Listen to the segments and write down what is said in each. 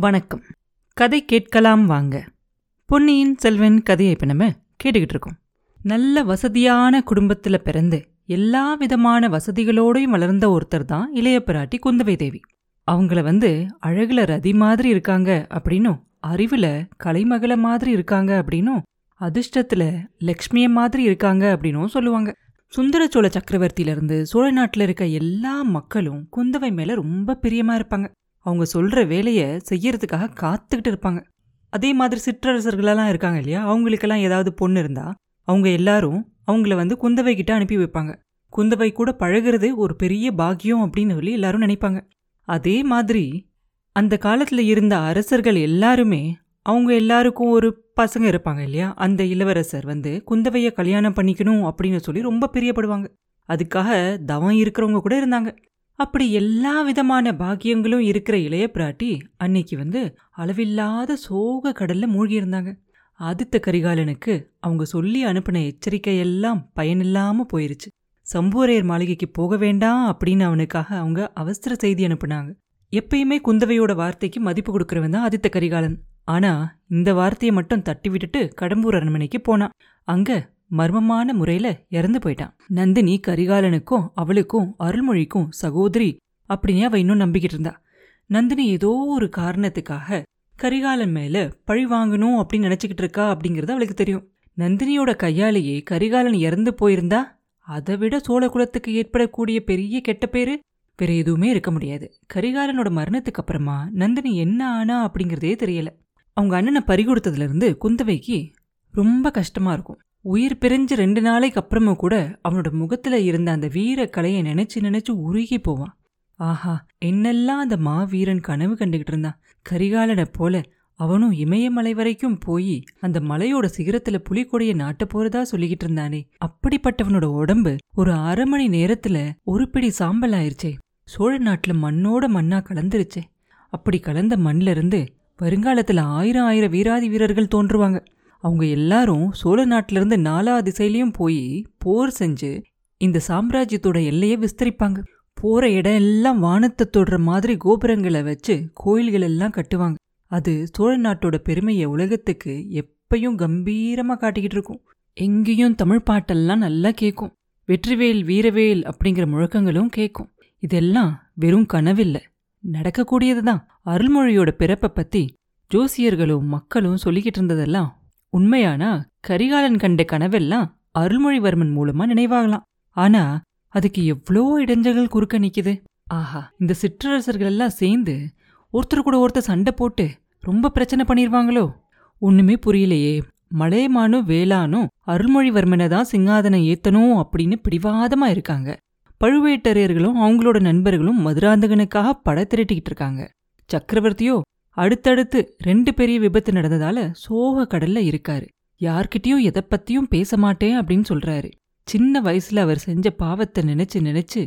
வணக்கம். கதை கேட்கலாம் வாங்க. பொன்னியின் செல்வன் கதையை இப்ப நம்ம கேட்டுக்கிட்டு இருக்கோம். நல்ல வசதியான குடும்பத்துல பிறந்து எல்லா விதமான வசதிகளோடையும் வளர்ந்த ஒருத்தர் தான் இளைய பிராட்டி குந்தவை தேவி. அவங்கள வந்து அழகுல ரதி மாதிரி இருக்காங்க அப்படின்னும் அறிவுல கலைமகள மாதிரி இருக்காங்க அப்படின்னும் அதிர்ஷ்டத்துல லக்ஷ்மிய மாதிரி இருக்காங்க அப்படின்னும் சொல்லுவாங்க. சுந்தர சோழ சக்கரவர்த்தியிலிருந்து சோழ நாட்டுல இருக்க எல்லா மக்களும் குந்தவை மேல ரொம்ப பிரியமா இருப்பாங்க. அவங்க சொல்ற வேலைய செய்யறதுக்காக காத்துக்கிட்டு இருப்பாங்க. அதே மாதிரி சிற்றரசர்களெல்லாம் இருக்காங்க இல்லையா? அவங்களுக்கெல்லாம் ஏதாவது பொண்ணு இருந்தா அவங்க எல்லாரும் அவங்கள வந்து குந்தவை கிட்ட அனுப்பி வைப்பாங்க. குந்தவை கூட பழகுறது ஒரு பெரிய பாக்கியம் அப்படின்னு சொல்லி எல்லாரும் நினைப்பாங்க. அதே மாதிரி அந்த காலத்துல இருந்த அரசர்கள் எல்லாருமே அவங்க எல்லாருக்கும் ஒரு பசங்க இருப்பாங்க இல்லையா? அந்த இளவரசர் வந்து குந்தவையை கல்யாணம் பண்ணிக்கணும் அப்படின்னு சொல்லி ரொம்ப பிரியப்படுவாங்க. அதுக்காக தவம் இருக்கிறவங்க கூட இருந்தாங்க. அப்படி எல்லா விதமான பாக்கியங்களும் இருக்கிற இளைய பிராட்டி அன்னைக்கு வந்து அளவில்லாத சோக கடல்ல மூழ்கி இருந்தாங்க ஆதித்த கரிகாலனுக்கு அவங்க சொல்லி அனுப்பின எச்சரிக்கையெல்லாம் பயனில்லாம போயிருச்சு. சம்புவரையர் மாளிகைக்கு போக வேண்டாம் அப்படின்னு அவனுக்காக அவங்க அவசர செய்தி அனுப்புனாங்க. எப்பயுமே குந்தவையோட வார்த்தைக்கு மதிப்பு கொடுக்கறவன் தான் ஆதித்த கரிகாலன். ஆனா இந்த வார்த்தையை மட்டும் தட்டி விட்டுட்டு கடம்பூர் அரண்மனைக்கு போனான். அங்க மர்மமான முறையில இறந்து போயிட்டான். நந்தினி கரிகாலனுக்கும் அவளுக்கும் அருள்மொழிக்கும் சகோதரி அப்படின்னு அவ இன்னும் நம்பிக்கிட்டு இருந்தா. நந்தினி ஏதோ ஒரு காரணத்துக்காக கரிகாலன் மேல பழி வாங்கணும் அப்படின்னு நினைச்சுக்கிட்டு இருக்கா அப்படிங்கறது அவளுக்கு தெரியும். நந்தினியோட கையாலேயே கரிகாலன் இறந்து போயிருந்தா அதை விட சோழ குலத்துக்கு ஏற்படக்கூடிய பெரிய கெட்ட பேரு வேற எதுவுமே இருக்க முடியாது. கரிகாலனோட மரணத்துக்கு அப்புறமா நந்தினி என்ன ஆனா அப்படிங்கிறதே தெரியல. அவங்க அண்ணனை பறிகொடுத்ததுல இருந்து குந்தவைக்கு ரொம்ப கஷ்டமா இருக்கும். உயிர் பிரிஞ்சு ரெண்டு நாளைக்கு அப்புறமும் கூட அவனோட முகத்துல இருந்த அந்த வீர கலையை நினைச்சு நினைச்சு உருகி போவான். ஆஹா என்னெல்லாம் அந்த மாவீரன் கனவு கண்டுகிட்டு இருந்தான். கரிகாலனை போல அவனும் இமயமலை வரைக்கும் போய் அந்த மலையோட சிகரத்துல புலிக்கொடிய நாட்ட போறதா சொல்லிக்கிட்டு இருந்தானே. அப்படிப்பட்டவனோட உடம்பு ஒரு அரை மணி நேரத்துல ஒரு பிடி சாம்பல் ஆயிருச்சே. சோழ நாட்டுல மண்ணோட மண்ணா கலந்துருச்சே. அப்படி கலந்த மண்ணிலிருந்து இருந்து வருங்காலத்துல ஆயிரம் ஆயிரம் வீராதி வீரர்கள் தோன்றுவாங்க. அவங்க எல்லாரும் சோழ நாட்டுல இருந்து நாலா திசையிலயும் போய் போர் செஞ்சு இந்த சாம்ராஜ்யத்தோட எல்லையை விஸ்தரிப்பாங்க. போற இடம் எல்லாம் வானத்தை தொடுற மாதிரி கோபுரங்களை வச்சு கோயில்கள் எல்லாம் கட்டுவாங்க. அது சோழ நாட்டோட பெருமையை உலகத்துக்கு எப்பயும் கம்பீரமா காட்டிக்கிட்டு இருக்கும். எங்கேயும் தமிழ் பாட்டெல்லாம் நல்லா கேட்கும் வெற்றிவேல் வீரவேல் அப்படிங்கிற முழக்கங்களும் கேட்கும் இதெல்லாம் வெறும் கனவில்ல. நடக்கக்கூடியதுதான். அருள்மொழியோட பிறப்பை பத்தி ஜோசியர்களும் மக்களும் சொல்லிக்கிட்டு இருந்ததெல்லாம் உண்மையானா கரிகாலன் கண்ட கனவெல்லாம் அருள்மொழிவர்மன் மூலமா நினைவாகலாம். ஆனா அதுக்கு எவ்வளோ இடைஞ்சல்கள் குறுக்க நிக்குது. ஆஹா இந்த சிற்றரசர்கள் எல்லாம் சேர்ந்து ஒருத்தர் கூட ஒருத்தர் சண்டை போட்டு ரொம்ப பிரச்சனை பண்ணிருவாங்களோ? ஒண்ணுமே புரியலையே. மலையமானும் வேளானும் அருள்மொழிவர்மனை தான் சிங்காதனம் ஏத்தணும் அப்படின்னு பிடிவாதமா இருக்காங்க. பழுவேட்டரையர்களும் அவங்களோட நண்பர்களும் மதுராந்தகனுக்காக படை திரட்டிக்கிட்டு இருக்காங்க. சக்கரவர்த்தியோ அடுத்தடுத்து ரெண்டு பெரிய விபத்து நடந்ததால சோக கடல்ல இருக்காரு. யார்கிட்டயும் எதை பத்தியும் பேச மாட்டேன் அப்படின்னு சொல்றாரு. சின்ன வயசுல அவர் செஞ்ச பாவத்தை நினைச்சு நினைச்சு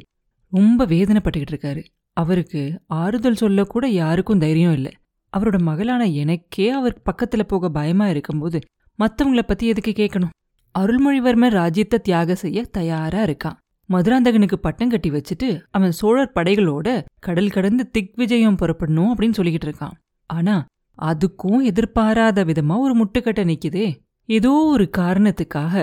ரொம்ப வேதனைப்பட்டுக்கிட்டு இருக்காரு. அவருக்கு ஆறுதல் சொல்ல கூட யாருக்கும் தைரியம் இல்லை. அவரோட மகளான எனக்கே அவர் பக்கத்துல போக பயமா இருக்கும்போது மத்தவங்கள பத்தி எதுக்கு கேட்கணும் அருள்மொழிவர்மன் ராஜ்யத்தை தியாகம் செய்ய தயாரா இருக்கான். மதுராந்தகனுக்கு பட்டம் கட்டி வச்சுட்டு அவன் சோழர் படைகளோட கடல் கடந்து திக்விஜயம் புறப்படணும் அப்படின்னு சொல்லிக்கிட்டு இருக்கான். ஆனா அதுக்கும் எதிர்பாராத விதமா ஒரு முட்டுக்கட்டை நிக்குதே. ஏதோ ஒரு காரணத்துக்காக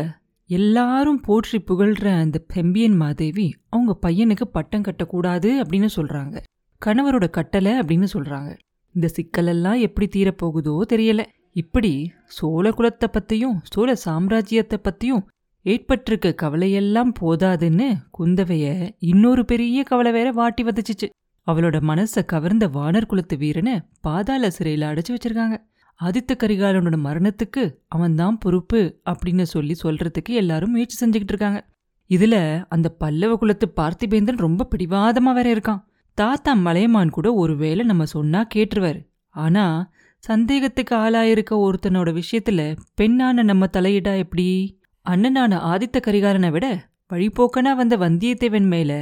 எல்லாரும் போற்றி புகழ்ற அந்த பெம்பியன் மாதேவி அவங்க பையனுக்கு பட்டம் கட்டக்கூடாது அப்படின்னு சொல்றாங்க. கணவரோட கட்டளை அப்படின்னு சொல்றாங்க. இந்த சிக்கலெல்லாம் எப்படி தீரப்போகுதோ தெரியல. இப்படி சோழ குலத்தை பத்தியும் சோழ சாம்ராஜ்யத்தை பத்தியும் ஏற்பட்டிருக்க கவலையெல்லாம் போதாதுன்னு குந்தவைய இன்னொரு பெரிய கவலை வேற வாட்டி வதச்சிச்சு. அவளோட மனச கவர்ந்த வானர் குலத்து வீரனை பாதாள சிறையில அடைச்சு வச்சிருக்காங்க. ஆதித்த கரிகாலனோட மரணத்துக்கு அவன்தான் பொறுப்பு அப்படின்னு சொல்லி சொல்றதுக்கு எல்லாரும் முயற்சி செஞ்சுக்கிட்டு இருக்காங்க. இதுல அந்த பல்லவ குலத்து பார்த்திபேந்திரன் ரொம்ப பிடிவாதமா வேற இருக்கான். தாத்தா மலையமான் கூட ஒருவேளை நம்ம சொன்னா கேட்டுருவாரு. ஆனா சந்தேகத்துக்கு ஆளாயிருக்க ஒருத்தனோட விஷயத்துல பெண்ணான நம்ம தலையிடா எப்படி? அண்ணனான ஆதித்த கரிகாலனை விட வழிபோக்கனா வந்த வந்தியத்தேவன் மேல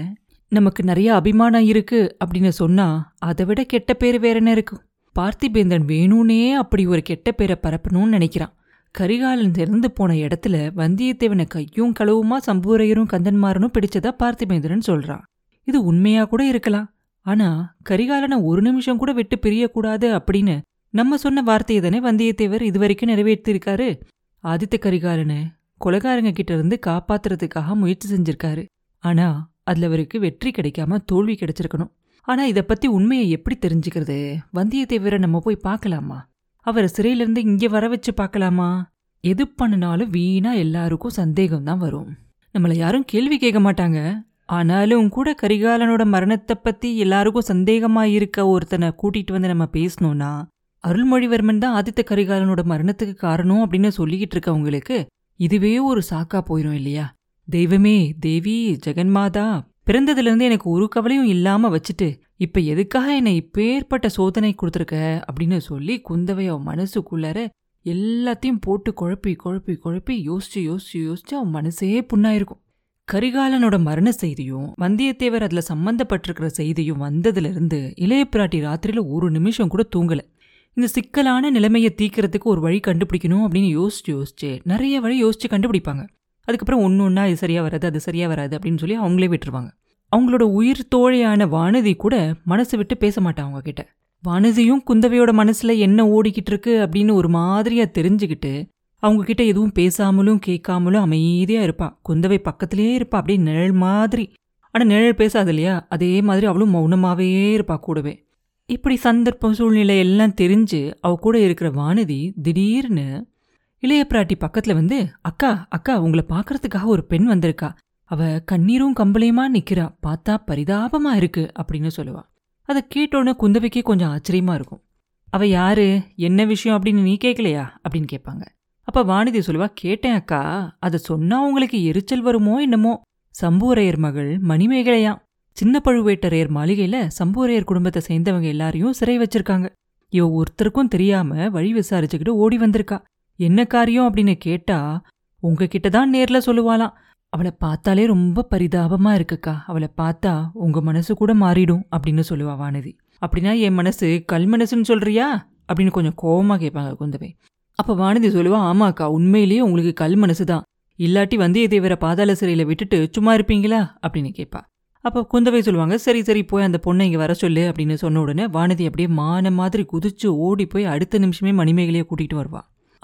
நமக்கு நிறைய அபிமானம் இருக்கு அப்படின்னு சொன்னா அதை விட கெட்ட பேர் வேற என்ன இருக்கும் பார்த்திபேந்தன் வேணும்னே அப்படி ஒரு கெட்ட பேரை பரப்பணும்னு நினைக்கிறான். கரிகாலன் இறந்து போன இடத்துல வந்தியத்தேவனை கையும் களவுமா சம்பூரையரும் கந்தன்மாரனும் பிடிச்சதா பார்த்திபேந்திரன் சொல்றான். இது உண்மையா கூட இருக்கலாம். ஆனா கரிகாலனை ஒரு நிமிஷம் கூட விட்டு பிரியக்கூடாது அப்படின்னு நம்ம சொன்ன வார்த்தையை தானே வந்தியத்தேவர் இதுவரைக்கும் நிறைவேற்றிருக்காரு. ஆதித்த கரிகாலனை கொலகாரங்க கிட்ட இருந்து காப்பாத்துறதுக்காக முயற்சி செஞ்சிருக்காரு. ஆனா அதில் அவருக்கு வெற்றி கிடைக்காம தோல்வி கிடைச்சிருக்கணும். ஆனால் இதை பற்றி உண்மையை எப்படி தெரிஞ்சுக்கிறது? வந்தியத்தேவரை நம்ம போய் பார்க்கலாமா? அவரை சிறையிலேருந்து இங்கே வர வச்சு பார்க்கலாமா? எது பண்ணினாலும் வீணாக எல்லாருக்கும் சந்தேகம் தான் வரும். நம்மளை யாரும் கேள்வி கேட்க மாட்டாங்க. ஆனாலும் கூட கரிகாலனோட மரணத்தை பற்றி எல்லாருக்கும் சந்தேகமாக இருக்க ஒருத்தனை கூட்டிகிட்டு வந்து நம்ம பேசணும்னா அருள்மொழிவர்மன் தான் ஆதித்த கரிகாலனோட மரணத்துக்கு காரணம் அப்படின்னு சொல்லிக்கிட்டு இருக்கவங்களுக்கு இதுவே ஒரு சாக்கா போயிடும் இல்லையா? தெய்வமே தேவி ஜெகன்மாதா பிறந்ததுலேருந்து எனக்கு ஒரு கவலையும் இல்லாமல் வச்சுட்டு இப்போ எதுக்காக என்னை இப்பேற்பட்ட சோதனை கொடுத்துருக்க அப்படின்னு சொல்லி குந்தவை அவன் மனசுக்குள்ளார எல்லாத்தையும் போட்டு குழப்பி குழப்பி குழப்பி யோசிச்சு யோசிச்சு யோசிச்சு அவன் மனசே புண்ணாயிருக்கும். கரிகாலனோட மரண செய்தியும் வந்தியத்தேவர் அதில் சம்மந்தப்பட்டிருக்கிற செய்தியும் வந்ததுலேருந்து இளைய பிராட்டி ராத்திரியில் ஒரு நிமிஷம் கூட தூங்கலை. இந்த சிக்கலான நிலைமையை தீக்கிறதுக்கு ஒரு வழி கண்டுபிடிக்கணும் அப்படின்னு யோசிச்சு யோசிச்சு நிறைய வழி யோசிச்சு கண்டுபிடிப்பாங்க. அதுக்கப்புறம் ஒன்று ஒன்றா இது சரியாக வராது அது சரியாக வராது அப்படின்னு சொல்லி அவங்களே விட்டுருவாங்க. அவங்களோட உயிர் தோழியான வானதி கூட மனசு விட்டு பேச மாட்டாங்க அவங்கக்கிட்ட வானதியும் குந்தவையோட மனசில் என்ன ஓடிக்கிட்டு இருக்கு அப்படின்னு ஒரு மாதிரியாக தெரிஞ்சுக்கிட்டு அவங்கக்கிட்ட எதுவும் பேசாமலும் கேட்காமலும் அமைதியாக இருப்பாள் குந்தவை பக்கத்துலேயே இருப்பா அப்படியே நிழல் மாதிரி. ஆனால் நிழல் பேசாது இல்லையா? அதே மாதிரி அவளும் மௌனமாகவே இருப்பா கூடவே. இப்படி சந்தர்ப்பம் சூழ்நிலை எல்லாம் தெரிஞ்சு அவ கூட இருக்கிற வானதி திடீர்னு இளைய பிராட்டி பக்கத்துல வந்து அக்கா அக்கா உங்களை பாக்குறதுக்காக ஒரு பெண் வந்திருக்கா. அவ கண்ணீரும் கம்பளையுமா நிக்கிறா. பார்த்தா பரிதாபமா இருக்கு அப்படின்னு சொல்லுவா. அதை கேட்டோன்னு குந்தவைக்கே கொஞ்சம் ஆச்சரியமா இருக்கும். அவ யாரு? என்ன விஷயம்? அப்படின்னு நீ கேட்கலையா அப்படின்னு கேட்பாங்க. அப்ப வானிதி சொல்லுவா கேட்டேன் அக்கா. அதை சொன்னா உங்களுக்கு எரிச்சல் வருமோ என்னமோ? சம்புவரையர் மகள் மணிமேகலையாம் சின்ன பழுவேட்டரையர் மாளிகையில சம்புவரையர் குடும்பத்தை சேர்ந்தவங்க எல்லாரையும் சிறை வச்சிருக்காங்க. இவ ஒருத்தருக்கும் தெரியாம வழி விசாரிச்சுக்கிட்டு ஓடி வந்திருக்கா. என்ன காரியம் அப்படின்னு கேட்டா உங்ககிட்ட தான் நேர்ல சொல்லுவாளாம். அவளை பார்த்தாலே ரொம்ப பரிதாபமா இருக்குக்கா. அவளை பார்த்தா உங்க மனசு கூட மாறிடும் அப்படின்னு சொல்லுவா வானதி. அப்படின்னா என் மனசு கல் மனசுன்னு சொல்றியா? அப்படின்னு கொஞ்சம் கோபமா கேட்பாங்க குந்தவை. அப்ப வானதி சொல்லுவா ஆமாக்கா உண்மையிலேயே உங்களுக்கு கல் மனசு தான் இல்லாட்டி வந்தியத்தேவரை பாதாள சிறையில விட்டுட்டு சும்மா இருப்பீங்களா? அப்படின்னு கேட்பா. அப்ப குந்தவை சொல்லுவாங்க சரி சரி போய் அந்த பொண்ணை இங்க வர சொல்லு அப்படின்னு சொன்ன உடனே வானதி அப்படியே மான மாதிரி குதிச்சு ஓடி போய் அடுத்த நிமிஷமே மணிமேகலையை கூட்டிகிட்டு வருவா.